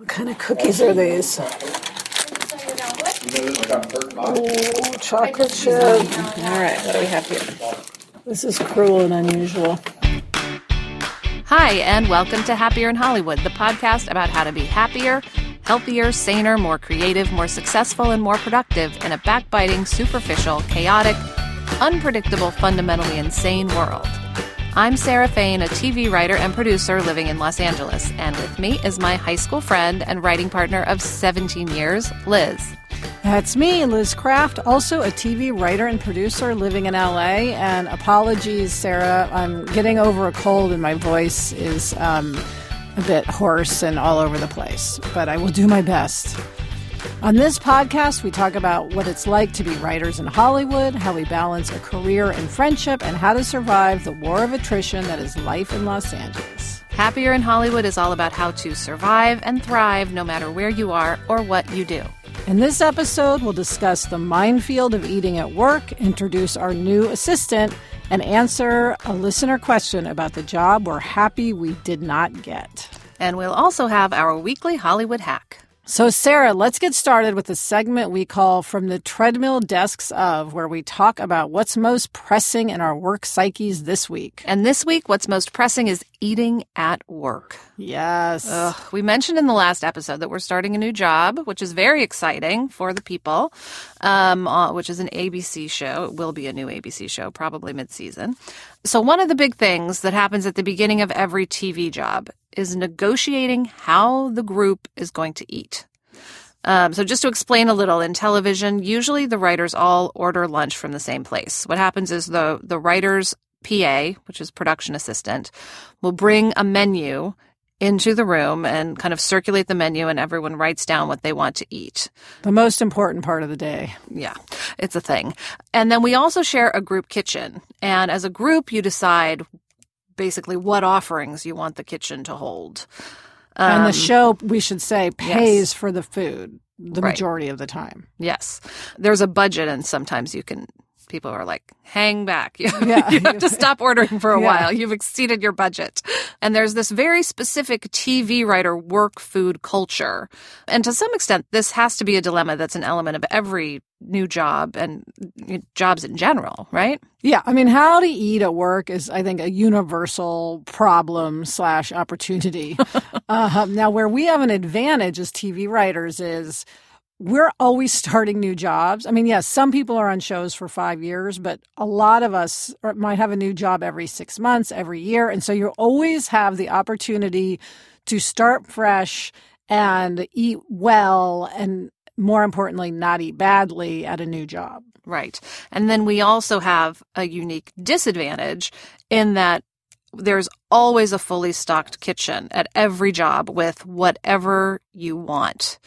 What kind of cookies are these? Oh, chocolate chip. All right, what do we have here? This is cruel and unusual. Hi, and welcome to Happier in Hollywood, the podcast about how to be happier, healthier, saner, more creative, more successful, and more productive in a backbiting, superficial, chaotic, unpredictable, fundamentally insane world. I'm Sarah Fain, a TV writer and producer living in Los Angeles, and with me is my high school friend and writing partner of 17 years, Liz. That's me, Liz Craft, also a TV writer and producer living in LA. And apologies, Sarah, I'm getting over a cold and my voice is um, a bit hoarse and all over the place, but I will do my best. On this podcast, we talk about what it's like to be writers in Hollywood, how we balance a career and friendship, and how to survive the war of attrition that is life in Los Angeles. Happier in Hollywood is all about how to survive and thrive no matter where you are or what you do. In this episode, we'll discuss the minefield of eating at work, introduce our new assistant, and answer a listener question about the job we're happy we did not get. And we'll also have our weekly Hollywood hack. So, Sarah, let's get started with the segment we call From the Treadmill Desks of, where we talk about what's most pressing in our work psyches this week. And this week, what's most pressing is eating at work. Yes. Ugh. We mentioned in the last episode that we're starting a new job, which is very exciting for the people, um, uh, which is an ABC show. It will be a new ABC show, probably mid season. So, one of the big things that happens at the beginning of every TV job is negotiating how the group is going to eat. Um, so, just to explain a little, in television, usually the writers all order lunch from the same place. What happens is the the writer's PA, which is production assistant, will bring a menu into the room and kind of circulate the menu, and everyone writes down what they want to eat. The most important part of the day. Yeah, it's a thing. And then we also share a group kitchen. And as a group, you decide basically what offerings you want the kitchen to hold. and Um, the show, we should say, pays yes. for the food the Right. majority of the time. Yes. There's a budget, and sometimes you can, people are like, hang back. You, Yeah. you have to stop ordering for a Yeah. while. You've exceeded your budget. And there's this very specific TV writer work food culture. And to some extent, this has to be a dilemma that's an element of every new job and jobs in general, right? Yeah, I mean, how to eat at work is, I think, a universal problem slash opportunity. uh, now, where we have an advantage as TV writers is we're always starting new jobs. I mean, yes, some people are on shows for five years, but a lot of us might have a new job every six months, every year, and so you always have the opportunity to start fresh and eat well, and more importantly, not eat badly at a new job. Right. And then we also have a unique disadvantage in that there's always a fully stocked kitchen at every job with whatever you want.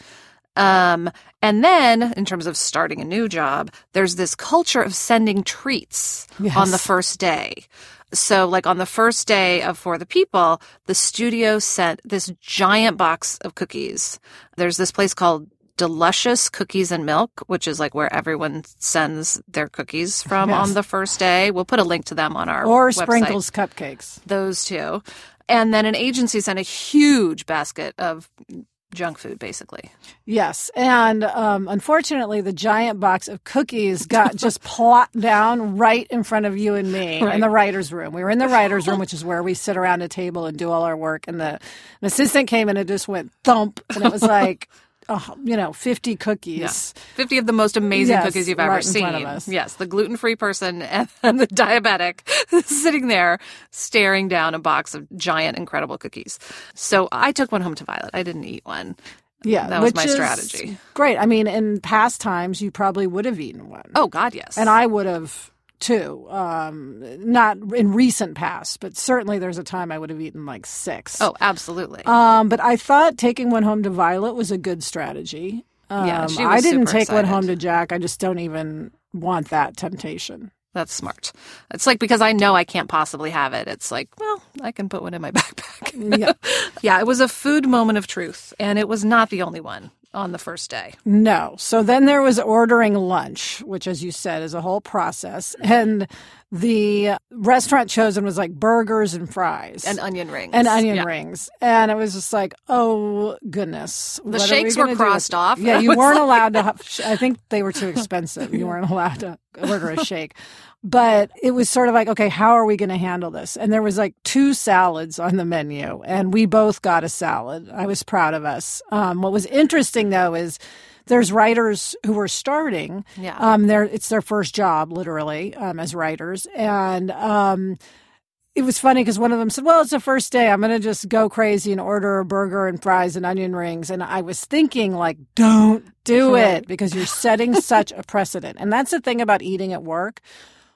Um, and then in terms of starting a new job, there's this culture of sending treats Yes. on the first day. So, like on the first day of For the People, the studio sent this giant box of cookies. There's this place called Delicious Cookies and Milk, which is like where everyone sends their cookies from Yes. on the first day. We'll put a link to them on our Or website. sprinkles cupcakes. Those two. And then an agency sent a huge basket of junk food, basically. Yes, and um, unfortunately, the giant box of cookies got just plopped down right in front of you and me Right. in the writers' room. We were in the writers' room, which is where we sit around a table and do all our work. And the, the assistant came in and it just went thump, and it was like, oh, you know, fifty cookies. 50 of the most amazing Yes, cookies you've ever right seen. front of us. Yes, the gluten free person and, the diabetic sitting there staring down a box of giant, incredible cookies. So I took one home to Violet. I didn't eat one. Yeah, That was which my is strategy. Great. I mean, in past times, you probably would have eaten one. Oh, God, yes. and I would have too. Um, not in recent past, but certainly there's a time I would have eaten like six. Oh, absolutely. Um, but I thought taking one home to Violet was a good strategy. Um, Yeah, she I didn't take one home to Jack. I just don't even want that temptation. That's smart. It's like because I know I can't possibly have it. It's like, well, I can put one in my backpack. Yeah. yeah, it was a food moment of truth, and it was not the only one on the first day. No. So then there was ordering lunch, which, as you said, is a whole process. And the restaurant chosen was like burgers and fries and onion rings and onion Yeah. rings, and it was just like, oh goodness, The what are shakes we were gonna do? crossed off. Yeah, you weren't like- allowed to. Have, I think they were too expensive. You weren't allowed to order a shake. But it was sort of like, okay, how are we going to handle this? And there was like two salads on the menu, and we both got a salad. I was proud of us. Um, what was interesting though is there's writers who were starting. Yeah. Um, they're, it's their first job, literally, um, as writers, and um, it was funny because one of them said, "Well, it's the first day. I'm going to just go crazy and order a burger and fries and onion rings." And I was thinking, like, don't do it because you're setting such a precedent. And that's the thing about eating at work.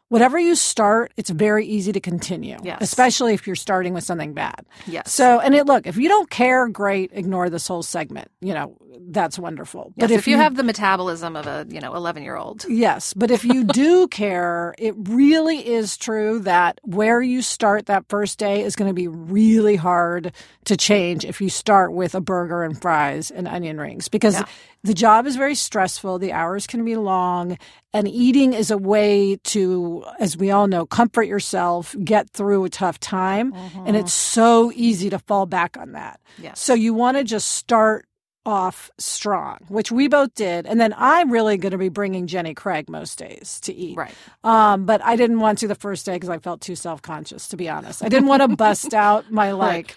Whatever you start, it's very easy to continue, Yes. especially if you're starting with something bad. yes So, and it look, if you don't care, great, ignore this whole segment. You know, that's wonderful. Yes, if, you, have the metabolism of a you know 11 year old Yes, but if you do care, it really is true that where you start that first day is going to be really hard to change if you start with a burger and fries and onion rings because Yeah. The job is very stressful, the hours can be long, and eating is a way to as we all know, comfort yourself, get through a tough time, and it's so easy to fall back on that. yes So you want to just start off strong, which we both did. And then I'm really going to be bringing Jenny Craig most days to eat. right Um, but I didn't want to the first day because I felt too self conscious, to be honest. I didn't want to bust out my like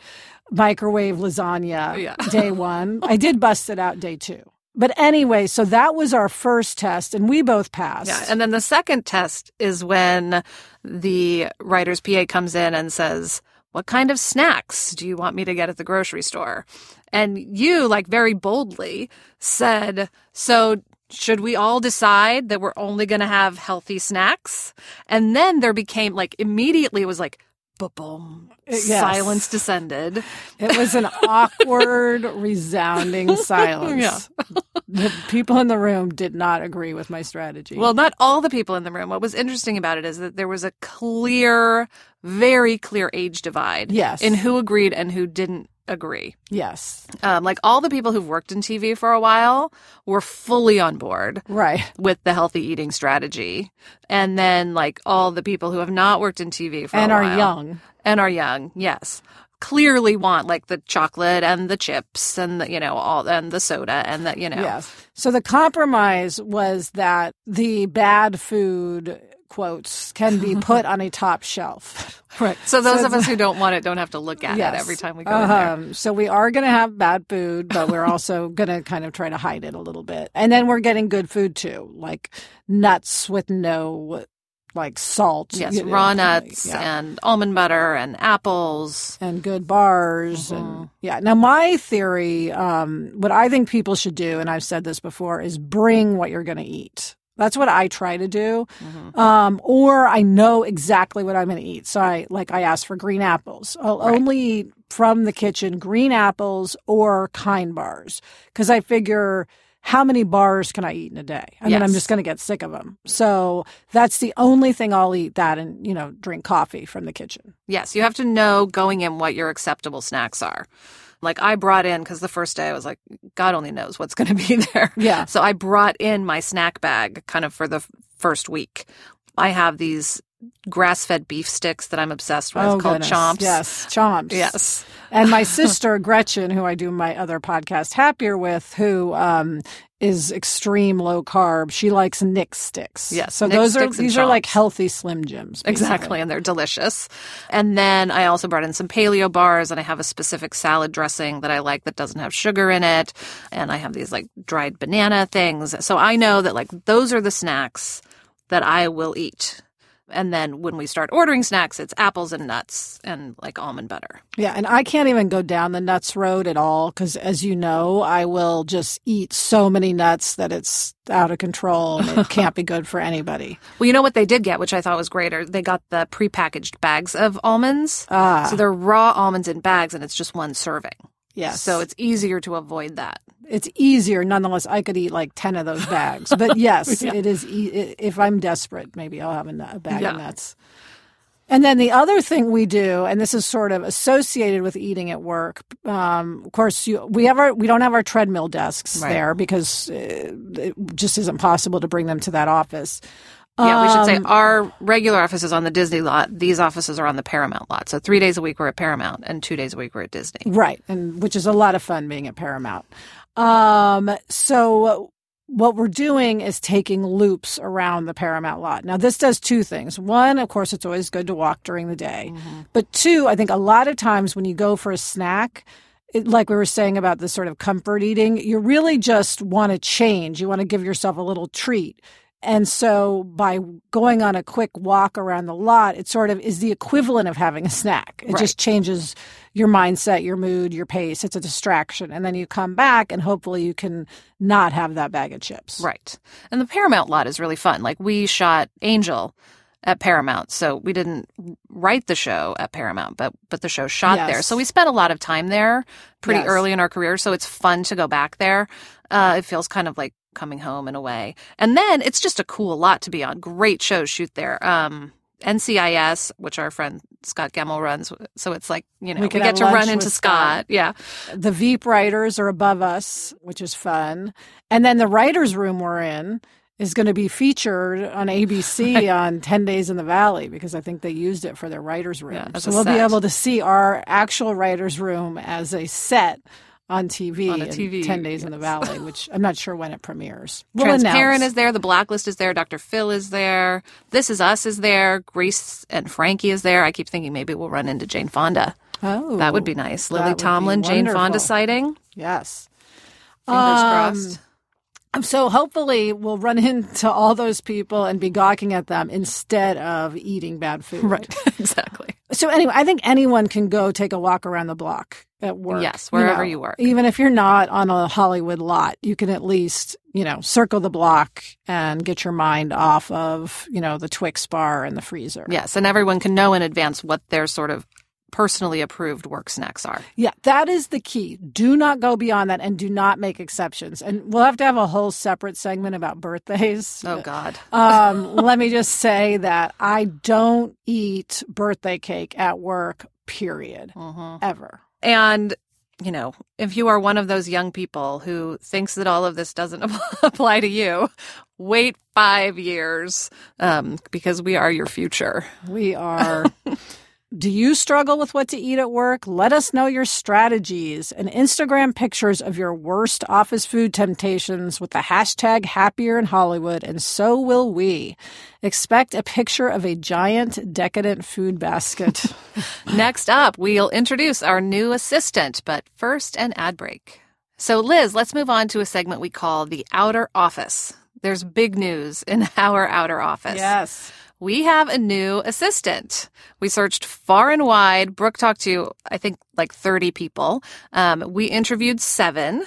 microwave lasagna Yeah. day one. I did bust it out day two. But anyway, so that was our first test, and we both passed. Yeah, and then the second test is when the writer's PA comes in and says, "What kind of snacks do you want me to get at the grocery store?" And you, like very boldly, said, "So should we all decide that we're only going to have healthy snacks?" And then there became like immediately it was like, boom, uh, Yes. silence descended. It was an awkward, resounding silence. The people in the room did not agree with my strategy. Well, not all the people in the room. What was interesting about it is that there was a clear, very clear age divide. Yes. In who agreed and who didn't agree. yes, Um, like all the people who've worked in TV for a while were fully on board right. with the healthy eating strategy. And then like all the people who have not worked in TV for And are while young. and are young, yes. Clearly want like the chocolate and the chips and the, you know, all and the soda and the, you know. Yes. So the compromise was that the bad food quotes can be put on a top shelf. Right. So those So of us who don't want it don't have to look at Yes. it every time we go in there. Um, so we are going to have bad food, but we're also going to kind of try to hide it a little bit. And then we're getting good food too, like nuts with no like salt. Yes, you know, raw nuts yeah. and almond butter and apples. and good bars Mm-hmm. and yeah now my theory um what i think people should do and i've said this before is bring what you're going to eat that's what i try to do Mm-hmm. um or i know exactly what i'm going to eat so i like i ask for green apples i'll Right. only eat from the kitchen green apples or kind bars because i figure how many bars can I eat in a day? I mean, I'm just going to get sick of them. So that's the only thing I'll eat that and, you know, drink coffee from the kitchen. Yes, you have to know going in what your acceptable snacks are. Like I brought in because the first day I was like, God only knows what's going to be there. Yeah. So I brought in my snack bag kind of for the first week. I have these grass-fed beef sticks that I'm obsessed with called Oh, goodness. chomps. Yes, chomps. Yes. And my sister Gretchen, who I do my other podcast Happier with, who um, is extreme low carb, she likes Nick sticks. Yes, so Nick those are these are like healthy Slim Jims. basically. Exactly, and they're delicious. And then I also brought in some paleo bars, and I have a specific salad dressing that I like that doesn't have sugar in it. And I have these like dried banana things. So I know that like those are the snacks that I will eat. And then when we start ordering snacks, it's apples and nuts and like almond butter. Yeah, and I can't even go down the nuts road at all because, as you know, I will just eat so many nuts that it's out of control and it can't be good for anybody. Well, you know what they did get, which I thought was great, are they got the prepackaged bags of almonds. Ah, So they're raw almonds in bags, and it's just one serving. Yes. So it's easier to avoid that. it's easier. Nonetheless, I could eat like 10 of those bags. But yes, Yeah. it is. E- if I'm desperate, maybe I'll have a, bag Yeah. of nuts. And then the other thing we do, and this is sort of associated with eating at work. Um, of course, you, we have our we don't have our treadmill desks Right. there because uh, it just isn't possible to bring them to that office. Yeah, we should say Um, our regular office is on the Disney lot. These offices are on the Paramount lot. So three days a week we're at Paramount, and two days a week we're at Disney. Right, and which is a lot of fun being at Paramount. Um, so what we're doing is taking loops around the Paramount lot. Now, this does two things. One, of course, it's always good to walk during the day. But two, I think a lot of times when you go for a snack, it, like we were saying about the sort of comfort eating, you really just want to change. You want to give yourself a little treat. And so by going on a quick walk around the lot, it sort of is the equivalent of having a snack. It just changes your mindset, your mood, your pace. It's a distraction. And then you come back and hopefully you can not have that bag of chips. Right. And the Paramount lot is really fun. Like we shot Angel at Paramount. So we didn't write the show at Paramount, but but the show shot Yes. there. So we spent a lot of time there pretty Yes. early in our career. So it's fun to go back there. Uh, it feels kind of like coming home in a way. And then it's just a cool lot to be on. Great shows shoot there. Um, NCIS, which our friend Scott Gemmill runs. So it's like, you know, We we, could get to run into Scott. Scott. Yeah. The Veep writers are above us, which is fun. And then the writers' room we're in is going to be featured on ABC on 10 Days in the Valley because I think they used it for their writers' room. Yeah, so we'll be able to see our actual writers' room as a set on TV, On TV, 10 Days in the. Valley, which I'm not sure when it premieres. We'll Transparent announce. is there. The Blacklist is there. Dr. Phil is there. This Is Us is there. Grace and Frankie is there. I keep thinking maybe we'll run into Jane Fonda. Oh, That would be nice. Lily Tomlin, Jane Fonda sighting. Yes. Fingers Um, crossed. So hopefully we'll run into all those people and be gawking at them instead of eating bad food. Right. exactly. So anyway, I think anyone can go take a walk around the block at work. Yes, wherever you work. Even if you're not on a Hollywood lot, you can at least, you know, circle the block and get your mind off of, you know, the Twix bar and the freezer. Yes, and everyone can know in advance what their sort of personally approved work snacks are. Yeah, that is the key. Do not go beyond that and do not make exceptions. And we'll have to have a whole separate segment about birthdays. Oh God. Um, let me just say that I don't eat birthday cake at work, period, Mhm. ever. And you know, if you are one of those young people who thinks that all of this doesn't apply to you, wait five years um, because we are your future. We are. Do you struggle with what to eat at work? Let us know your strategies and Instagram pictures of your worst office food temptations with the hashtag happier in Hollywood, and so will we. Expect a picture of a giant decadent food basket. Next up, we'll introduce our new assistant, but first, an ad break. So, Liz, let's move on to a segment we call the Outer Office. There's big news in our outer office. yes. We have a new assistant. We searched far and wide. Brooke talked to, I think, like 30 people. Um, we interviewed seven.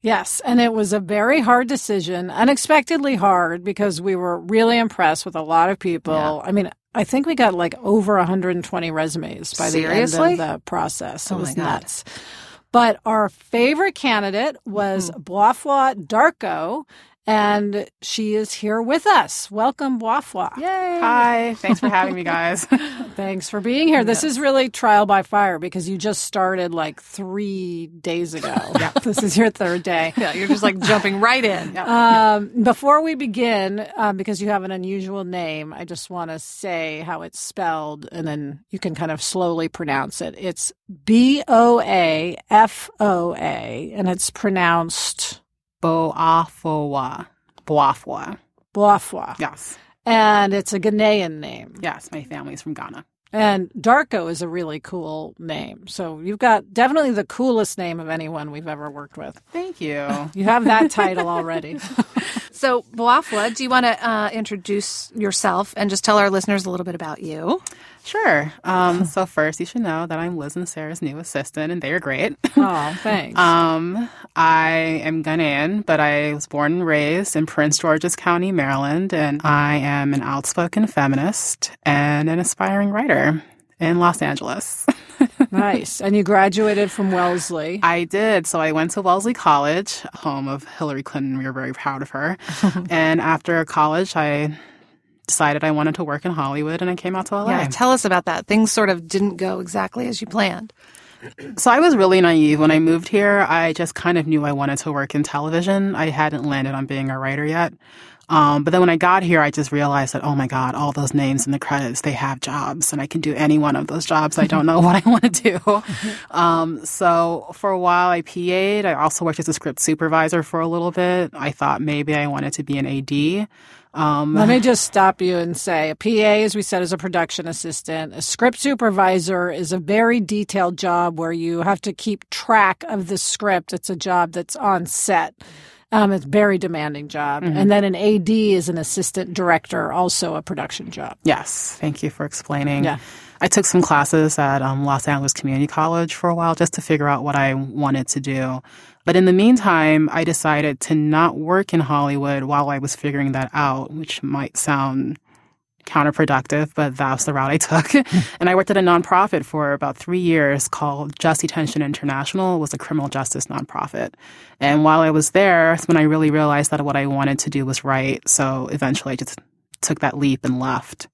Yes, and it was a very hard decision, unexpectedly hard because we were really impressed with a lot of people. Yeah. I mean, I think we got like over 120 resumes by the end of the process. It Oh was nuts. But our favorite candidate was Mm-hmm. Boafoa Darko, and she is here with us. Welcome, Boafoa. Yay! Hi, thanks for having me, guys. Thanks for being here. This is really trial by fire because you just started like three days ago. yeah. This is your third day. Yeah, you're just like jumping right in. Um, before we begin, um, because you have an unusual name, I just want to say how it's spelled, and then you can kind of slowly pronounce it. It's B O A F O A, and it's pronounced Boafoa. Boafoa. Boafoa. Yes. And it's a Ghanaian name. Yes, my family's from Ghana. And Darko is a really cool name. So you've got definitely the coolest name of anyone we've ever worked with. Thank you. You have that title already. So, Boafoa, do you want to uh, introduce yourself and just tell our listeners a little bit about you? Sure. Um, so first, you should know that I'm Liz and Sarah's new assistant, and they're great. Oh, thanks. Um, I am Ghanaian, but I was born and raised in Prince George's County, Maryland, and I am an outspoken feminist and an aspiring writer in Los Angeles. nice. And you graduated from Wellesley. I did. So I went to Wellesley College, home of Hillary Clinton. We were very proud of her. and after college, I decided I wanted to work in Hollywood and I came out to LA. Yeah, tell us about that. Things sort of didn't go exactly as you planned. So I was really naive when I moved here. I just kind of knew I wanted to work in television. I hadn't landed on being a writer yet. Um, but then when I got here, I just realized that, oh my God, all those names in the credits, they have jobs and I can do any one of those jobs. I don't know what I want to do. Um, so for a while, I PA'd. I also worked as a script supervisor for a little bit. I thought maybe I wanted to be an AD. Um, Let me just stop you and say a PA, as we said, is a production assistant. A script supervisor is a very detailed job where you have to keep track of the script. It's a job that's on set. Um, it's a very demanding job. Mm-hmm. And then an AD is an assistant director, also a production job. Yes. Thank you for explaining. Yeah. I took some classes at um, Los Angeles Community College for a while just to figure out what I wanted to do. But in the meantime, I decided to not work in Hollywood while I was figuring that out, which might sound counterproductive, but that's the route I took. and I worked at a nonprofit for about three years called Just Detention International. It was a criminal justice nonprofit. And while I was there, that's when I really realized that what I wanted to do was right. So eventually I just took that leap and left.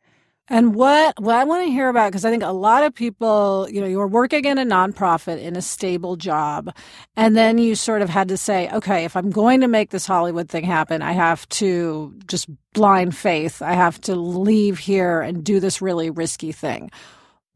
And what what I want to hear about because I think a lot of people, you know, you're working in a nonprofit in a stable job, and then you sort of had to say, okay, if I'm going to make this Hollywood thing happen, I have to just blind faith. I have to leave here and do this really risky thing.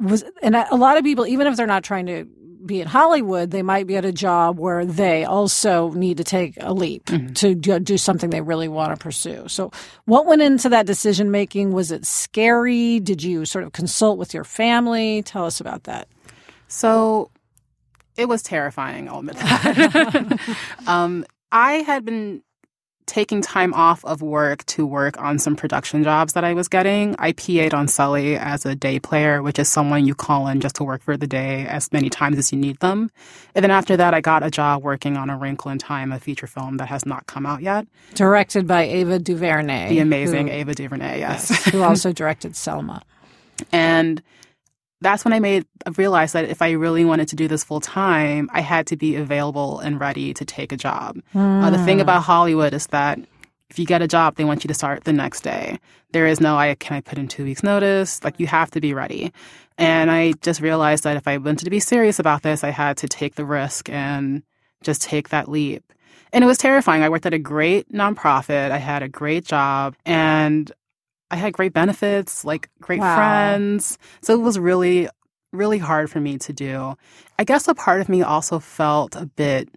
Was and a lot of people, even if they're not trying to be in Hollywood, they might be at a job where they also need to take a leap mm-hmm. to do something they really want to pursue. So, what went into that decision making? Was it scary? Did you sort of consult with your family? Tell us about that. So, it was terrifying, I'll admit that. um, I had been taking time off of work to work on some production jobs that I was getting. I PA'd on Sully as a day player, which is someone you call in just to work for the day as many times as you need them. And then after that, I got a job working on A Wrinkle in Time, a feature film that has not come out yet. Directed by Ava DuVernay. The amazing who, Ava DuVernay, yes. yes who also directed Selma. And that's when I made realized that if I really wanted to do this full time, I had to be available and ready to take a job. Mm. Uh, the thing about Hollywood is that if you get a job, they want you to start the next day. There is no, I can I put in two weeks notice. Like you have to be ready. And I just realized that if I wanted to be serious about this, I had to take the risk and just take that leap. And it was terrifying. I worked at a great nonprofit. I had a great job and I had great benefits, like great wow. friends. So it was really, really hard for me to do. I guess a part of me also felt a bit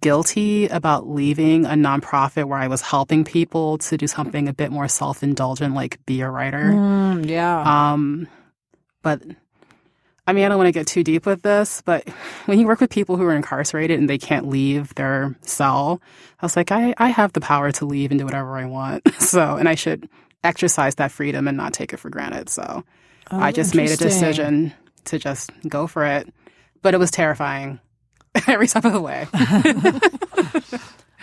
guilty about leaving a nonprofit where I was helping people to do something a bit more self indulgent, like be a writer. Mm, yeah. Um, but I mean, I don't want to get too deep with this, but when you work with people who are incarcerated and they can't leave their cell, I was like, I, I have the power to leave and do whatever I want. So, and I should exercise that freedom and not take it for granted. So oh, I just made a decision to just go for it. But it was terrifying every step of the way.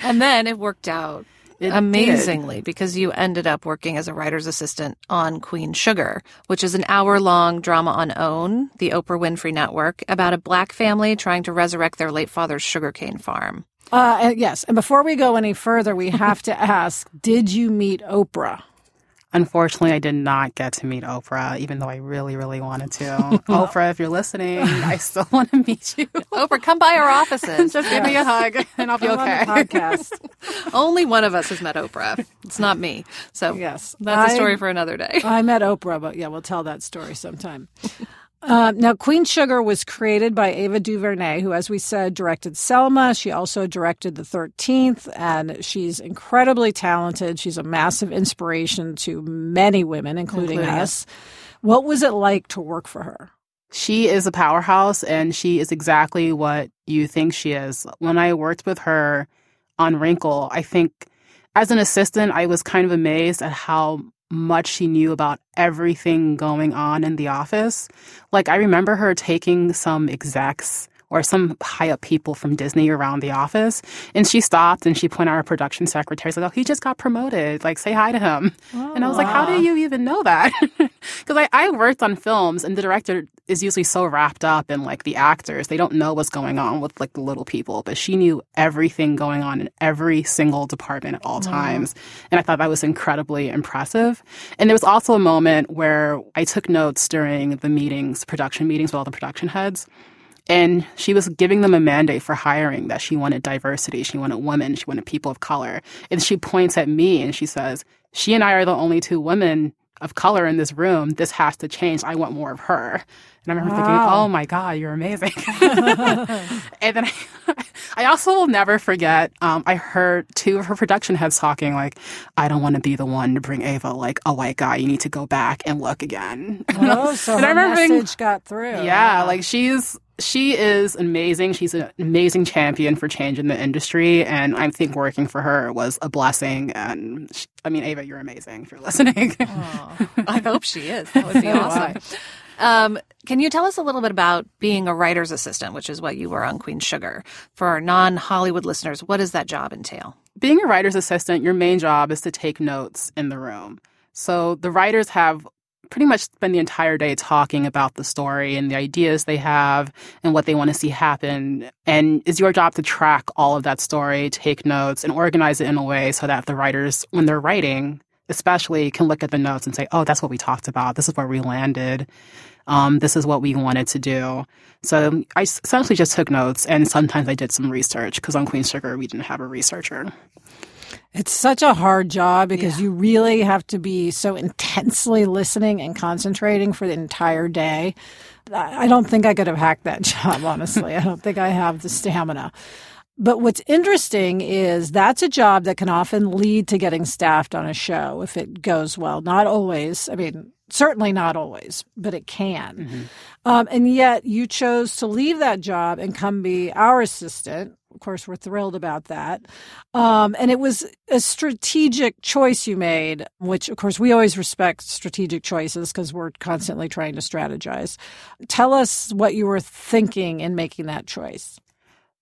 and then it worked out it amazingly did. because you ended up working as a writer's assistant on Queen Sugar, which is an hour long drama on OWN, the Oprah Winfrey Network, about a black family trying to resurrect their late father's sugarcane farm. Uh, yes. And before we go any further, we have to ask Did you meet Oprah? Unfortunately, I did not get to meet Oprah, even though I really, really wanted to. Oprah, if you're listening, I still want to meet you. Oprah, come by our offices. Just give me a hug, and I'll be okay. podcast. Only one of us has met Oprah. It's not me. So yes, that's a story for another day. I met Oprah, but yeah, we'll tell that story sometime. Uh, now, Queen Sugar was created by Ava DuVernay, who, as we said, directed Selma. She also directed The 13th, and she's incredibly talented. She's a massive inspiration to many women, including, including us. What was it like to work for her? She is a powerhouse, and she is exactly what you think she is. When I worked with her on Wrinkle, I think as an assistant, I was kind of amazed at how much she knew about everything going on in the office. Like, I remember her taking some execs or some high up people from Disney around the office. And she stopped and she pointed out our production secretary. She's like, oh, he just got promoted. Like, say hi to him. Oh, and I was wow. like, how do you even know that? Because I, I worked on films and the director is usually so wrapped up in like the actors. They don't know what's going on with like the little people. But she knew everything going on in every single department at all wow. times. And I thought that was incredibly impressive. And there was also a moment where I took notes during the meetings, production meetings with all the production heads. And she was giving them a mandate for hiring that she wanted diversity, she wanted women, she wanted people of color. And she points at me and she says, She and I are the only two women of color in this room. This has to change. I want more of her. And I remember wow. thinking, oh my God, you're amazing. and then I, I, also will never forget, um, I heard two of her production heads talking, like, I don't want to be the one to bring Ava, like, a white guy. You need to go back and look again. Oh, so and her I remember message being, got through. Yeah, wow. like she's she is amazing. She's an amazing champion for change in the industry, and I think working for her was a blessing. And she, I mean, Ava, you're amazing if you're listening. oh, I hope she is. That would be awesome. Um, can you tell us a little bit about being a writer's assistant, which is what you were on Queen Sugar? For our non Hollywood listeners, what does that job entail? Being a writer's assistant, your main job is to take notes in the room. So the writers have pretty much spend the entire day talking about the story and the ideas they have and what they want to see happen. And it's your job to track all of that story, take notes, and organize it in a way so that the writers, when they're writing, especially, can look at the notes and say, oh, that's what we talked about. This is where we landed. Um, this is what we wanted to do. So I essentially just took notes, and sometimes I did some research because on Queen Sugar, we didn't have a researcher. It's such a hard job because yeah. you really have to be so intensely listening and concentrating for the entire day. I don't think I could have hacked that job, honestly. I don't think I have the stamina. But what's interesting is that's a job that can often lead to getting staffed on a show if it goes well. Not always. I mean, certainly not always, but it can. Mm-hmm. Um, and yet you chose to leave that job and come be our assistant of course, we're thrilled about that. Um, and it was a strategic choice you made, which, of course, we always respect strategic choices because we're constantly trying to strategize. Tell us what you were thinking in making that choice.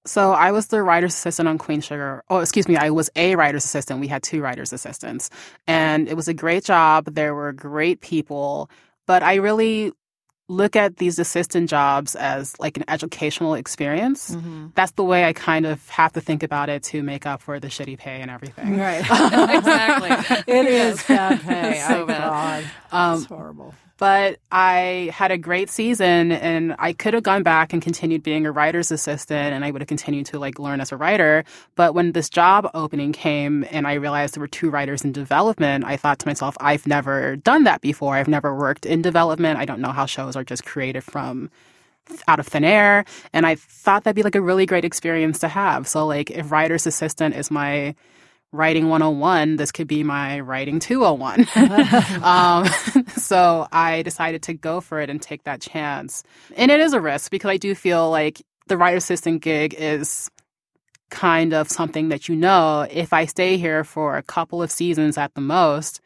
So I was the writer's assistant on Queen Sugar. Oh, excuse me, I was a writer's assistant. We had two writer's assistants. And it was a great job. There were great people. But I really look at these assistant jobs as like an educational experience. Mm-hmm. That's the way I kind of have to think about it to make up for the shitty pay and everything. Right. exactly. It is bad pay. so oh, bad. Um, it's horrible. But I had a great season and I could have gone back and continued being a writer's assistant and I would have continued to like learn as a writer. But when this job opening came and I realized there were two writers in development, I thought to myself, I've never done that before. I've never worked in development. I don't know how shows are just created from out of thin air. And I thought that'd be like a really great experience to have. So like if writer's assistant is my writing 101 this could be my writing 201 um, so i decided to go for it and take that chance. And it is a risk because i do feel like the writer assistant gig is kind of something that you know if i stay here for a couple of seasons at the most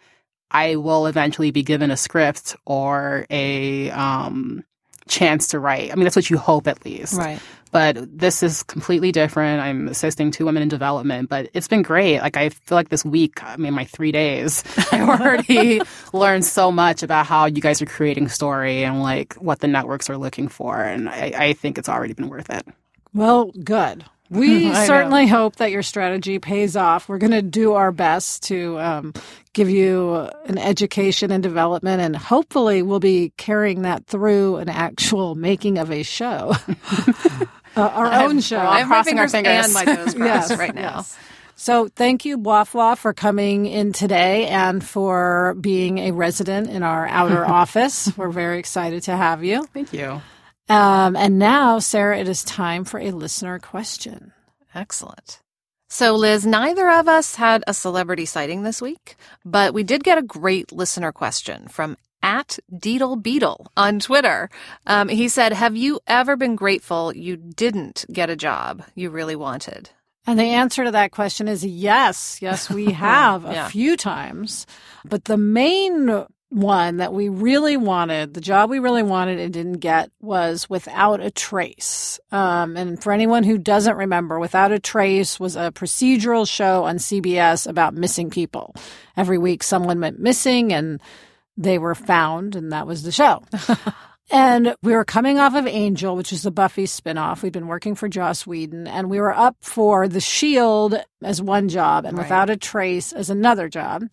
i will eventually be given a script or a um, chance to write. I mean that's what you hope at least. Right but this is completely different. I'm assisting two women in development, but it's been great. Like I feel like this week, I mean, my three days, I already learned so much about how you guys are creating story and like what the networks are looking for, and I, I think it's already been worth it. Well, good. We certainly know. hope that your strategy pays off. We're going to do our best to um, give you an education and development, and hopefully, we'll be carrying that through an actual making of a show. uh, our own show. I'm crossing our fingers and my toes yes, right now. Yes. So thank you, Boafoa, for coming in today and for being a resident in our outer office. We're very excited to have you. Thank you. Um, and now, Sarah, it is time for a listener question. Excellent. So, Liz, neither of us had a celebrity sighting this week, but we did get a great listener question from at Deedle Beetle on Twitter. Um, he said, Have you ever been grateful you didn't get a job you really wanted? And the answer to that question is yes. Yes, we have a few times. But the main one that we really wanted, the job we really wanted and didn't get was Without a Trace. Um, and for anyone who doesn't remember, Without a Trace was a procedural show on CBS about missing people. Every week someone went missing and they were mm-hmm. found, and that was the show. and we were coming off of Angel, which is the Buffy spinoff. We'd been working for Joss Whedon, and we were up for The Shield as one job and right. Without a Trace as another job.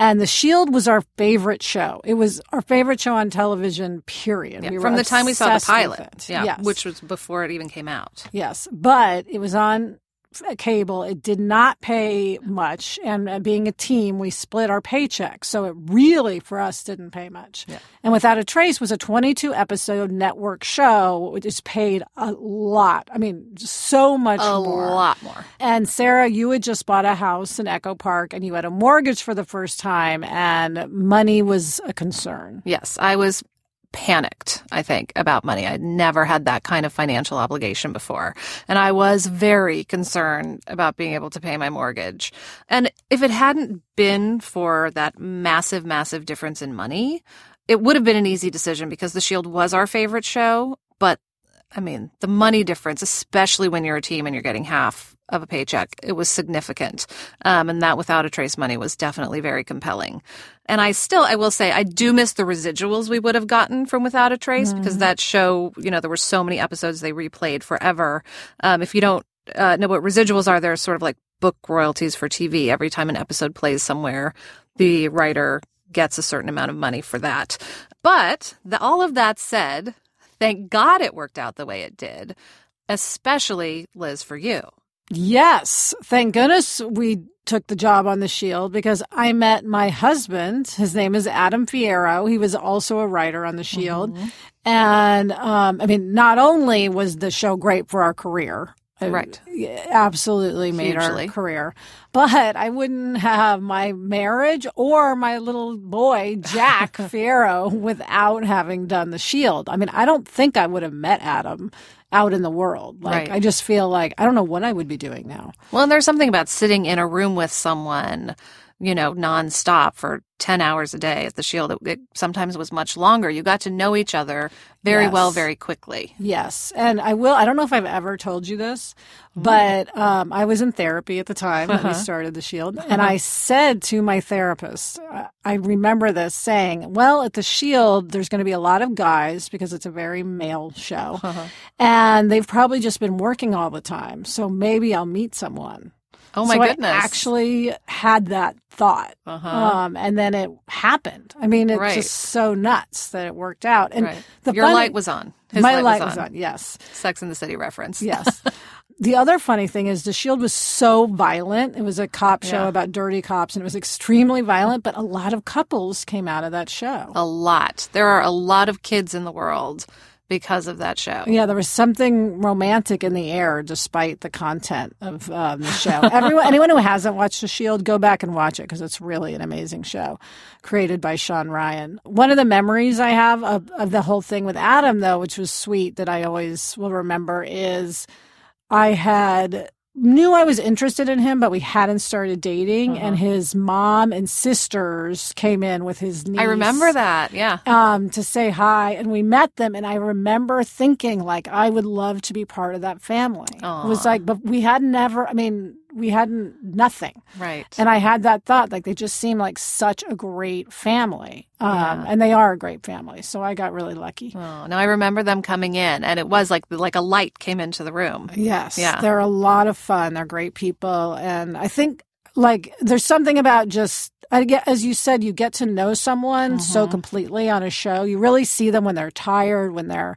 And The Shield was our favorite show. It was our favorite show on television, period. Yeah, We from the time we saw the pilot, yeah, Yes. which was before it even came out. Yes, but it was on cable. It did not pay much, and uh, being a team, we split our paychecks, so it really for us didn't pay much. Yeah. And Without a Trace was a 22 episode network show, which is paid a lot. I mean, so much A more. lot more. And Sarah, you had just bought a house in Echo Park, and you had a mortgage for the first time, and money was a concern. Yes, I was panicked, I think, about money. I'd never had that kind of financial obligation before. And I was very concerned about being able to pay my mortgage. And if it hadn't been for that massive, massive difference in money, it would have been an easy decision because The Shield was our favorite show. But I mean, the money difference, especially when you're a team and you're getting half of a paycheck, it was significant. Um, and that without a trace money was definitely very compelling. And I still, I will say, I do miss the residuals we would have gotten from Without a Trace because that show, you know, there were so many episodes they replayed forever. Um, if you don't uh, know what residuals are, they're sort of like book royalties for TV. Every time an episode plays somewhere, the writer gets a certain amount of money for that. But the, all of that said, thank God it worked out the way it did, especially Liz for you. Yes. Thank goodness we took the job on the Shield because I met my husband. His name is Adam Fierro. He was also a writer on the Shield. And um, I mean, not only was the show great for our career, it Right. absolutely made Hugely. our career, but I wouldn't have my marriage or my little boy, Jack Fierro, without having done the Shield. I mean, I don't think I would have met Adam out in the world. Like, Right. I just feel like I don't know what I would be doing now. Well, and there's something about sitting in a room with someone, you know, nonstop for 10 hours a day at the Shield. It, it sometimes was much longer. You got to know each other very Yes. well, very quickly. Yes. And I will, I don't know if I've ever told you this, mm-hmm. but um, I was in therapy at the time when we uh-huh. started The Shield. Uh-huh. And I said to my therapist, I remember this saying, well, at The Shield, there's going to be a lot of guys because it's a very male show. Uh-huh. And they've probably just been working all the time. So maybe I'll meet someone. Oh my so goodness. I actually had that thought. Uh-huh. Um, and then it happened. I mean, it's Right. just so nuts that it worked out. And right. the Your fun- light was on. His my light, light was, on. Yes. Sex in the City reference. Yes. the other funny thing is The Shield was so violent. It was a cop show Yeah. about dirty cops and it was extremely violent, but a lot of couples came out of that show. a lot. There are a lot of kids in the world because of that show. Yeah, there was something romantic in the air despite the content of um, the show. Everyone, anyone who hasn't watched The Shield, go back and watch it because it's really an amazing show created by Shawn Ryan. One of the memories I have of, of the whole thing with Adam, though, which was sweet that I always will remember, is I had knew I was interested in him, but we hadn't started dating, Uh-huh. and his mom and sisters came in with his niece I remember that. Yeah. um, to say hi, and we met them. And I remember thinking, like, I would love to be part of that family. It was like, but we had never. I mean, we hadn't nothing. Right. And I had that thought, like, they just seem like such a great family, um, Yeah. and they are a great family. So I got really lucky. Oh, no, I remember them coming in, and it was like like a light came into the room. Yes. Yeah. They're a lot of fun. They're great people. And I think like there's something about just I get as you said, you get to know someone so Mm-hmm. completely on a show. You really see them when they're tired, when they're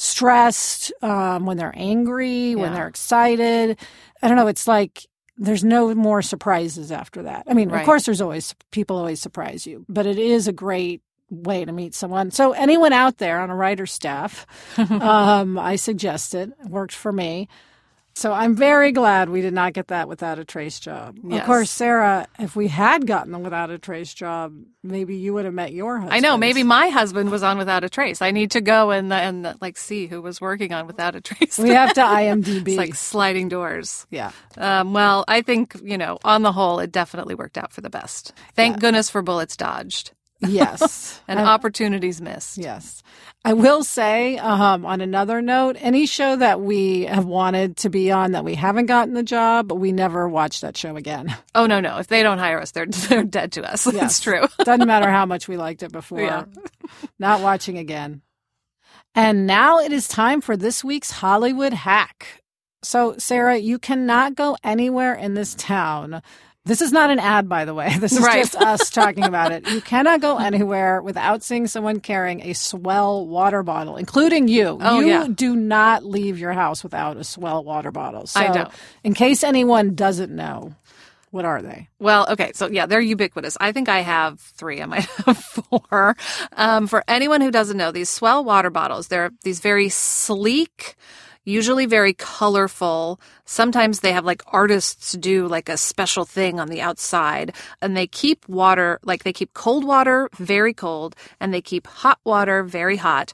stressed, um, when they're angry, when they're excited. I don't know, it's like there's no more surprises after that. I mean, Right. of course there's always people always surprise you, but it is a great way to meet someone. So anyone out there on a writer staff, um, I suggest it. It worked for me. So I'm very glad we did not get that without a trace job. Yes. Of course, Sarah, if we had gotten the without a trace job, maybe you would have met your husband. I know. Maybe my husband was on Without a Trace. I need to go and and like see who was working on Without a Trace. we have to IMDb. it's like sliding doors. yeah. Um, well, I think you know, on the whole, it definitely worked out for the best. Thank goodness for bullets dodged Yes. and And- opportunities missed. Yes. I will say, um, on another note, any show that we have wanted to be on that we haven't gotten the job, we never watch that show again. Oh no, no! If they don't hire us, they're they're dead to us. Yes. It's true. Doesn't matter how much we liked it before. Yeah. Not watching again. And now it is time for this week's Hollywood hack. So, Sarah, you cannot go anywhere in this town This is not an ad, by the way. This is Right. just us talking about it. You cannot go anywhere without seeing someone carrying a S'well water bottle, including you. Oh, you yeah. do not leave your house without a S'well water bottle. So, I don't. in case anyone doesn't know, what are they? Well, okay, so yeah, they're ubiquitous. I think I have three. I might have four. Um, for anyone who doesn't know, these S'well water bottles, they're these very sleek, usually very colorful. Sometimes they have like artists do like a special thing on the outside, and they keep water like they keep cold water very cold, and they keep hot water very hot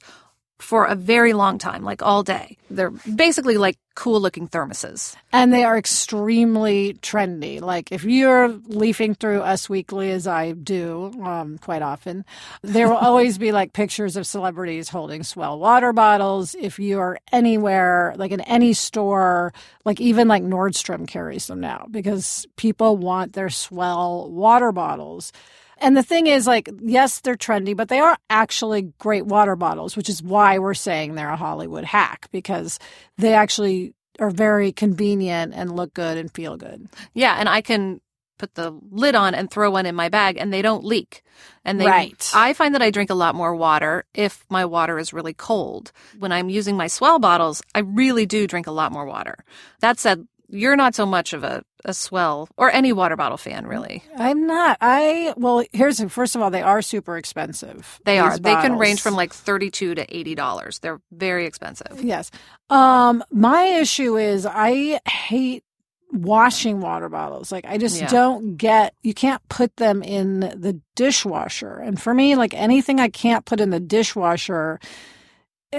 for a very long time, like all day. They're basically like cool looking thermoses. And they are extremely trendy. Like if you're leafing through Us Weekly, as I do um, quite often, there will always be like pictures of celebrities holding S'well water bottles. If you're anywhere, like in any store, like even like Nordstrom carries them now because people want their S'well water bottles. And the thing is, like, yes, they're trendy, but they are actually great water bottles, which is why we're saying they're a Hollywood hack because they actually are very convenient and look good and feel good. Yeah, and I can put the lid on and throw one in my bag and they don't leak. And they Right. I find that I drink a lot more water if my water is really cold. When I'm using my S'well bottles, I really do drink a lot more water. That said, you're not so much of a, a S'well or any water bottle fan, really. I'm not. I, well, here's, first of all, they are super expensive. They are. these They can range from like thirty-two to eighty dollars. They're very expensive. Yes. Um, my issue is I hate washing water bottles. Like I just Yeah. don't get you can't put them in the dishwasher. And for me, like anything I can't put in the dishwasher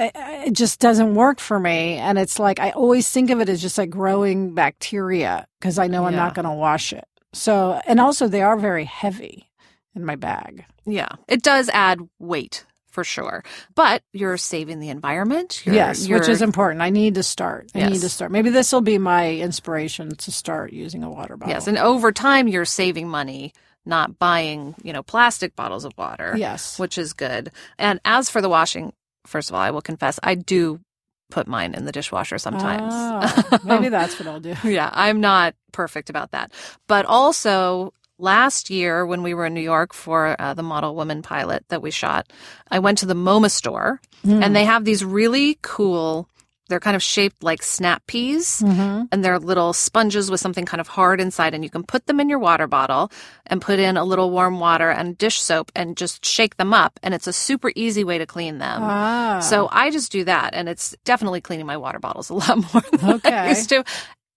it, it just doesn't work for me and it's like I always think of it as just like growing bacteria because I know I'm Yeah. not going to wash it. So, and also they are very heavy in my bag. Yeah, it does add weight for sure, but you're saving the environment. You're, yes, which you're- is important. I need to start. I need to start. Maybe this will be my inspiration to start using a water bottle. Yes, and over time you're saving money not buying, you know, plastic bottles of water. Yes. Which is good. And as for the washing, first of all, I will confess I do put mine in the dishwasher sometimes. Oh, maybe that's what I'll do. yeah, I'm not perfect about that. But also last year when we were in New York for uh, the Model Woman pilot that we shot, I went to the MoMA store Hmm. and they have these really cool they're kind of shaped like snap peas Mm-hmm. and they're little sponges with something kind of hard inside and you can put them in your water bottle and put in a little warm water and dish soap and just shake them up and it's a super easy way to clean them Ah. so i just do that and it's definitely cleaning my water bottles a lot more than i Okay. used to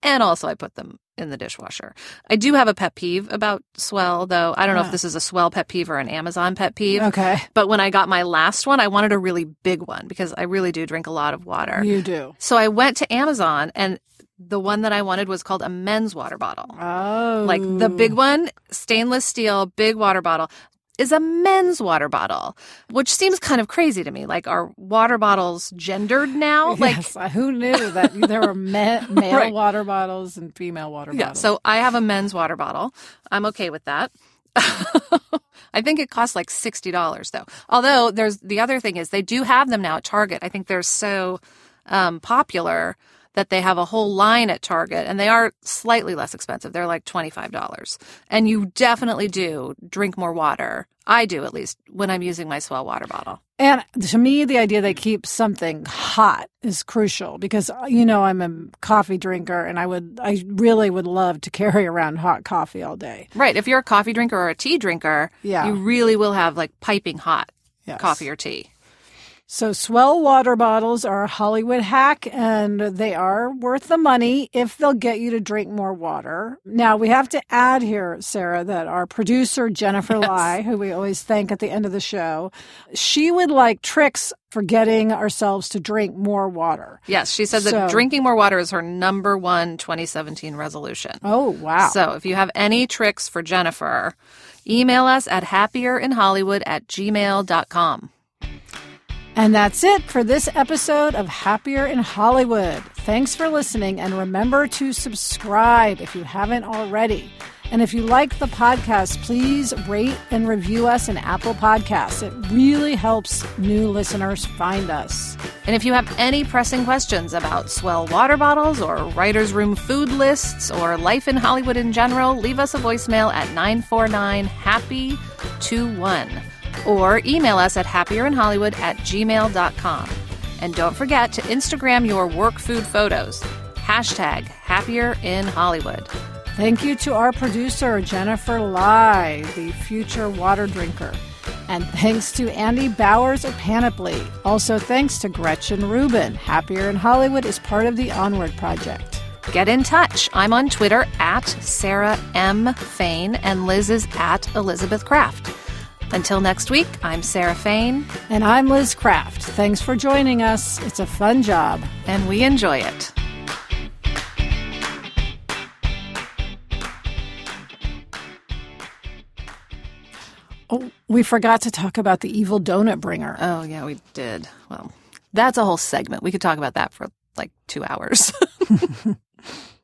and also i put them in the dishwasher i do have a pet peeve about S'well though i don't know Ah. if this is a S'well pet peeve or an amazon pet peeve okay, but when i got my last one i wanted a really big one because i really do drink a lot of water you do. so I went to Amazon and the one that I wanted was called a men's water bottle. Oh, Like the big one, stainless steel, big water bottle is a men's water bottle, which seems kind of crazy to me. Like are water bottles gendered now? Like yes, uh, who knew that there were me- male Right. water bottles and female water yeah, bottles? so I have a men's water bottle. I'm okay with that. I think it costs like $60 though. Although there's the other thing is they do have them now at Target. I think they're so um, popular that they have a whole line at Target and they are slightly less expensive. They're like $25. And you definitely do drink more water. I do at least when I'm using my S'well water bottle. And to me, the idea they keep something hot is crucial because uh, you know I'm a coffee drinker, and I would, I really would love to carry around hot coffee all day. Right. If you're a coffee drinker or a tea drinker, Yeah. you really will have like piping hot Yes. coffee or tea. So, S'well water bottles are a Hollywood hack and they are worth the money if they'll get you to drink more water. Now, we have to add here, Sarah, that our producer, Jennifer Lai, who we always thank at the end of the show, she would like tricks for getting ourselves to drink more water. Yes, she said that drinking more water is her number one 2017 resolution. Oh, wow. So if you have any tricks for Jennifer, email us at happierinhollywood at gmail.com. And that's it for this episode of Happier in Hollywood. Thanks for listening, and remember to subscribe if you haven't already. And if you like the podcast, please rate and review us in Apple Podcasts. It really helps new listeners find us. And if you have any pressing questions about S'well water bottles or writer's room food lists or life in Hollywood in general, leave us a voicemail at 949 HAPPY 21 or email us at happierinhollywood at gmail.com. And don't forget to Instagram your work food photos. Hashtag happier in Hollywood. Thank you to our producer, Jennifer Lai, the future water drinker. And thanks to Andy Bowers of Panoply. Also, thanks to Gretchen Rubin. Happier in Hollywood is part of the Onward Project. Get in touch. I'm on Twitter at Sarah M. Fain, and Liz is at Elizabeth Craft. Until next week, I'm Sarah Fain. And I'm Liz Craft. Thanks for joining us. It's a fun job. And we enjoy it. Oh, we forgot to talk about the evil donut bringer. Oh, yeah, we did. Well, that's a whole segment. We could talk about that for like two hours.